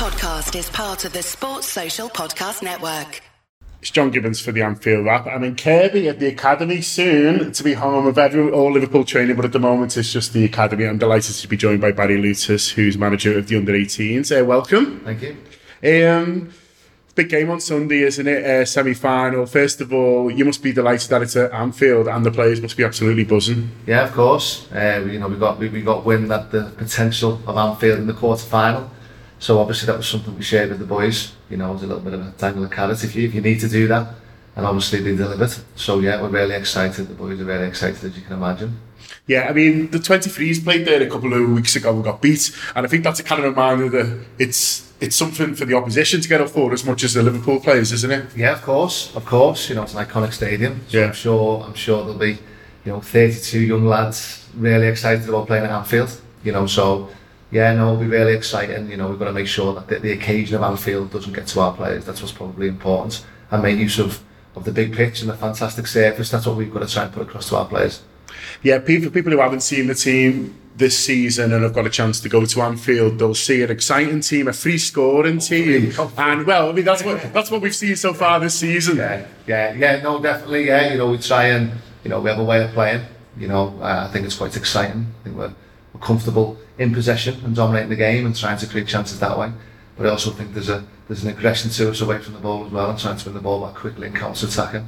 podcast is part of the Sports Social Podcast Network. It's John Gibbons for the Anfield Wrap. I'm in Kirkby at the Academy soon to be home of every, all Liverpool training, but at the moment it's just the Academy. I'm delighted to be joined by Barry Lewtas, who's manager of the under 18s. Uh, welcome. Thank you. Um, big game on Sunday, isn't it? Uh, Semi final. First of all, you must be delighted that it's at Anfield, and the players must be absolutely buzzing. Yeah, of course. Uh, we, you know, we got we, we got wind at the potential of Anfield in the quarter final. So obviously that was something we shared with the boys. You know, it was a little bit of a tangle of carrot if you if you need to do that. And obviously they delivered. So yeah, we're really excited. The boys are really excited, as you can imagine. Yeah, I mean, the 23s played there a couple of weeks ago and got beat. And I think that's a kind of reminder that it's it's something for the opposition to get up for as much as the Liverpool players, isn't it? Yeah, of course, of course. You know, it's an iconic stadium. So Yeah. I'm sure I'm sure there'll be, you know, 32 young lads really excited about playing at Anfield. You know, so yeah, no, it'll be really exciting. You know, we've got to make sure that the, the occasion of Anfield doesn't get to our players. That's what's probably important. And make use of, of the big pitch and the fantastic surface. That's what we've got to try and put across to our players. Yeah, people people who haven't seen the team this season and have got a chance to go to Anfield, they'll see an exciting team, a free scoring team, and well, I mean that's what that's what we've seen so far this season. Yeah, yeah, yeah, no, definitely, yeah. You know, we try and, you know, we have a way of playing. You know, uh, I think it's quite exciting. I think we're, we're comfortable in possession and dominating the game and trying to create chances that way. But I also think there's a there's an aggression to us away from the ball as well and trying to win the ball back quickly and counter attacking.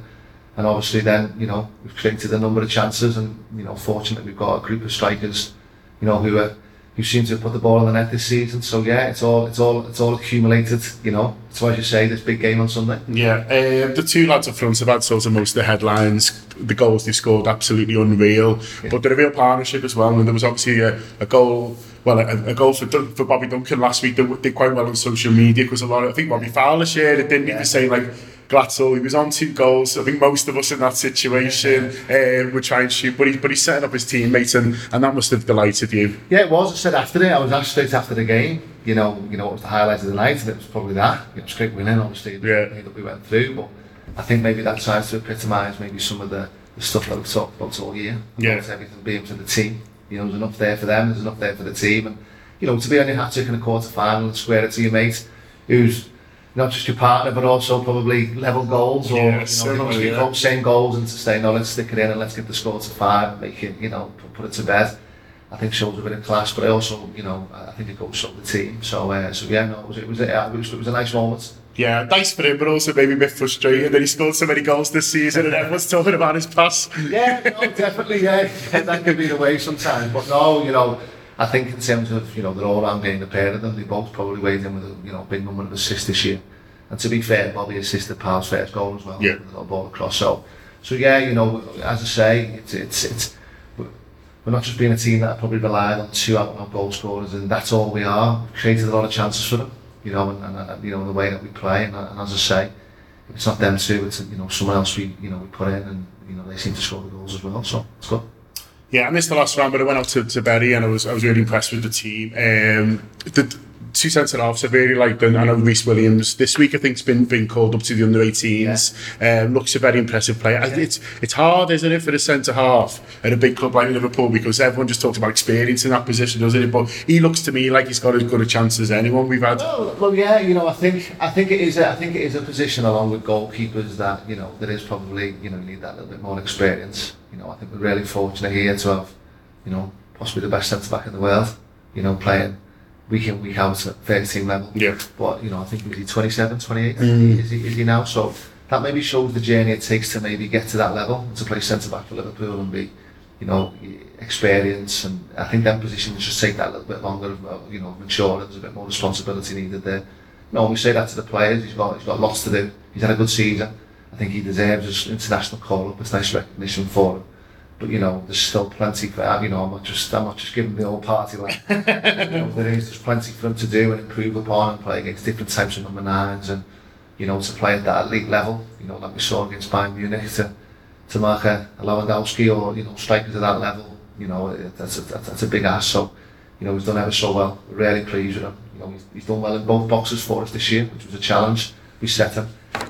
And obviously then, you know, we've created a number of chances and, you know, fortunately we've got a group of strikers, you know, who are who seem to have put the ball in the net this season. So yeah, it's all it's all it's all accumulated, you know. So as you say, this big game on Sunday. Yeah, um, the two lads up front have had sort of most of the headlines. The goals they scored absolutely unreal, but they're a real partnership as well. And there was obviously a, a goal, well, a, a goal for Dun- for Bobby Duncan last week that did quite well on social media because a lot. Of, I think Bobby Fowler shared it, didn't he? To say like. Glatzel, he was on two goals. I think most of us in that situation uh, would try and shoot, but, he, but he's setting up his teammates, and, and that must have delighted you. Yeah, it was. I said after it. I was asked straight after the game. You know, you know what was the highlight of the night, and it was probably that. It was great winning, obviously. Yeah. that we went through, but I think maybe that tries to epitomise maybe some of the, the stuff that we've talked about all year. Yeah. Everything being for the team. You know, there's enough there for them. There's enough there for the team, and you know, to be on your hat trick in a quarter final and square it to your mate, who's not just your partner, but also probably level goals or Yeah, you know, yeah. same goals, and to say no, let's stick it in and let's get the score to five, and make it, you know, put, put it to bed. I think shows a bit of class, but I also, you know, I think it goes up the team. So, uh, so yeah, no, it was, it was, it was, it was a nice moment. Yeah, nice for him, but also maybe a bit frustrating that he scored so many goals this season and everyone's talking about his pass. Yeah, no, definitely, yeah, that could be the way sometimes. But no, you know, I think in terms of, you know, the all-round game, the pair of them, they both probably weighed in with a, you know, big number of assists this year. And to be fair, Bobby assisted Paul's first goal as well. Yeah. With the ball across. So, so yeah, you know, as I say, it's, it's, it's, we're not just being a team that probably relied on two out and goal scorers and that's all we are. We've created a lot of chances for them, you know, and, and, you know, the way that we play. And, and as I say, if it's not them two, it's, you know, someone else we, you know, we put in and, you know, they seem to score the goals as well. So, it's good. Yeah, I missed the last round, but I went out to, to Bury and I was I was really impressed with the team. Um, the two centre halves I really like them. I know Rhys Williams this week I think's been been called up to the under 18s. Um, looks a very impressive player. I- It's it's hard, isn't it, for the centre half at a big club like Liverpool because everyone just talks about experience in that position, doesn't it? But he looks to me like he's got as good a chance as anyone we've had. Well, well, yeah, you know, I think I think it is a, I think it is a position along with goalkeepers that you know there is probably you know need that little bit more experience. You know, I think we're really fortunate here to have you know possibly the best centre back in the world. You know, playing week in week out at first team level. Yeah. But you know, I think is he 27, 28? Mm. Is he is he now? So that maybe shows the journey it takes to maybe get to that level to play centre back for Liverpool and be you know, experience and I think them positions just take that a little bit longer, uh, you know, mature, there's a bit more responsibility needed there. No, we say that to the players, he's got, he's got lots to do, he's had a good season, I think he deserves an international call-up, it's nice recognition for him. But you know, there's still plenty for you know. I'm not just I'm not just giving the old party like. you know, there is there's plenty for them to do and improve upon and play against different types of number nines and you know to play at that elite level. You know, like we saw against Bayern Munich to to mark a, a Lewandowski or you know strikers to that level. You know, that's a that's, a big ask. So you know he's done ever so well. Really pleased with him. You know, he's, he's done well in both boxes for us this year, which was a challenge we set him,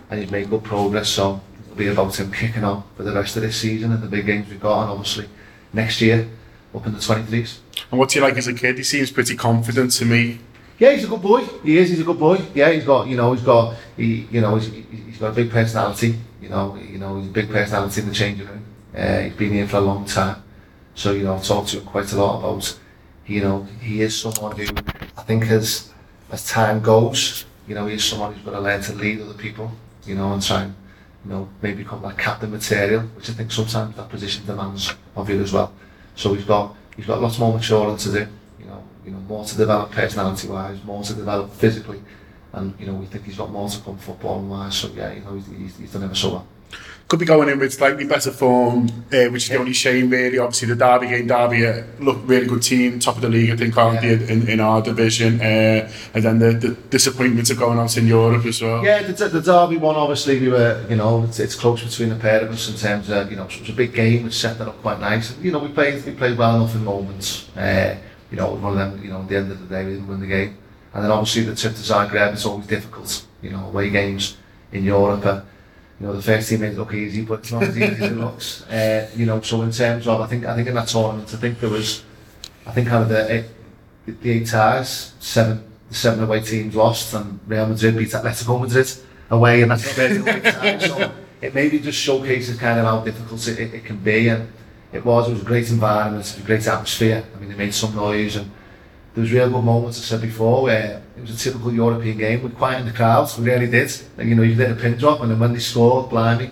and he's made good progress. So it'll be about him kicking on for the rest of this season and the big games we've got, and obviously next year up in the 23s. And what's he like as a kid? He seems pretty confident to me. Yeah, he's a good boy. He is. He's a good boy. Yeah, he's got. You know, he's got. He, you know, he's, he's got a big personality. You know, you know, he's a big personality in the changing room. Uh, he's been here for a long time, so you know, I've talked to him quite a lot about. You know, he is someone who I think as as time goes, you know, he's someone who's got to learn to lead other people. You know, and try and you know maybe become that captain material, which I think sometimes that position demands of you as well. So he's got he's got lots more maturing to do. You know, you know, more to develop personality wise, more to develop physically, and you know, we think he's got more to come football wise. So yeah, you know, he's, he's, he's done ever so well. Could be going in with slightly better form, uh, which is the only shame really. Obviously, the Derby game, Derby uh, look really good team, top of the league, I think, aren't Yeah. in, in our division. Uh, and then the, the disappointments of going out in Europe as well. Yeah, the, the Derby one, obviously, we were, you know, it's, it's close between the pair of us in terms of, you know, it was a big game, which set that up quite nice. You know, we played, we played well enough in moments. Uh, you know, one of them, you know, at the end of the day, we didn't win the game. And then obviously the trip to Zagreb, it's always difficult, you know, away games in Europe. You know, the first team made it look easy, but it's not as easy as it looks. Uh, you know, so in terms of, I think, I think in that tournament, I think there was, I think kind of the eight, the eight ties, seven, the seven away teams lost, and Real Madrid beat Atletico Madrid away, and that's very eight ties. So it maybe just showcases kind of how difficult it, it, it can be, and it was, it was a great environment, a great atmosphere. I mean, they made some noise, and there was real good moments, I said before, where it was a typical European game. We quietened the crowds, we really did. And, you know, you did a pin drop, and then when they scored, blimey,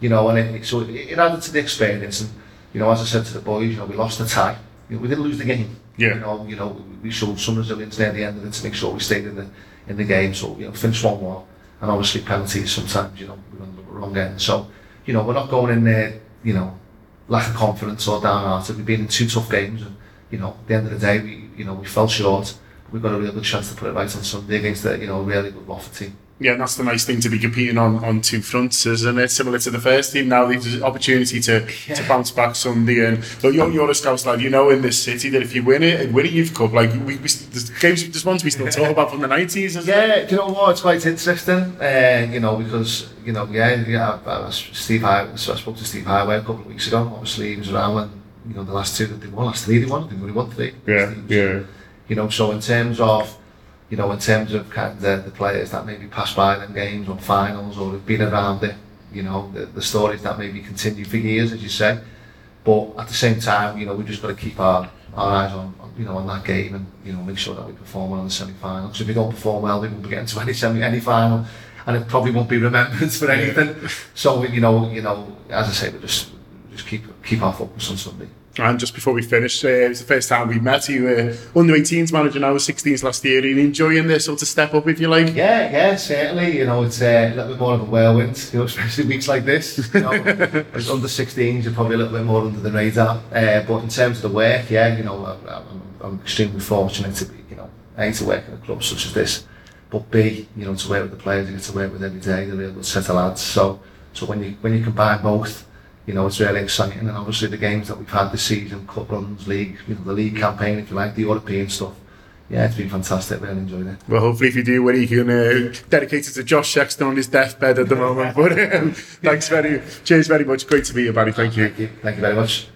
you know, and it, so it, it added to the experience. And, you know, as I said to the boys, you know, we lost the tie. You know, we didn't lose the game. Yeah. You know, you know, we showed some resilience there at the end of it to make sure we stayed in the in the game. So, you know, finished 1 1. And obviously, penalties sometimes, you know, we're on the wrong end. So, you know, we're not going in there, you know, lack of confidence or downhearted. We've been in two tough games, and you know, at the end of the day, we you know we fell short. We've got a real good chance to put it right on Sunday against a you know really good Watford team. Yeah, and that's the nice thing to be competing on, on two fronts, isn't it? Similar to the first team, now there's an opportunity to, to bounce back Sunday. And but you're, you're a Scouse lad, you know in this city that if you win it and win a Youth Cup, like we, we there's games, there's ones we still talk about from the 90s, isn't it? Yeah, do you know what? It's quite interesting, uh, you know, because you know, yeah, yeah. I, I Steve High, so I spoke to Steve Heighway a couple of weeks ago. Obviously, he was around when you know the last two that they won, last three they won. They only won three. Yeah, yeah. you know, so in terms of, you know, in terms of kind of the, the players that maybe passed by them games or finals or have been around it, you know, the, the stories that maybe continue for years, as you say. But at the same time, you know, we just got to keep our, our eyes on, on, you know, on that game and, you know, make sure that we perform well in the semi-final. Because if we don't perform well, we won't be getting to any semi, any final and it probably won't be remembered for anything. So, you know, you know, as I say, we just, just keep, keep our focus on Sunday. And just before we finish, uh, it was the first time we met you. Uh, under 18s manager now, 16s last year. Are you enjoying this sort of step up, if you like? Yeah, yeah, certainly. You know, it's uh, a little bit more of a whirlwind, you know, especially weeks like this. You know, as under 16s, you're probably a little bit more under the radar. Uh, but in terms of the work, yeah, you know, I'm, I'm, I'm extremely fortunate to be, you know, A, to work in a club such as this, but B, you know, to work with the players you get to work with every day, they're a real good set of lads. So, so when you when you combine both, you know, it's really exciting. And obviously the games that we've had this season, cup runs, league, you know, the league campaign, if you like, the European stuff. Yeah, it's been fantastic. Really enjoyed it. Well, hopefully, if you do win, you can uh, dedicate it to Josh Sexton on his deathbed at the moment. But um, thanks very, cheers very much. Great to meet you, Barry. Thank you. Thank you. Thank you very much.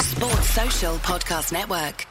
Sports Social Podcast Network.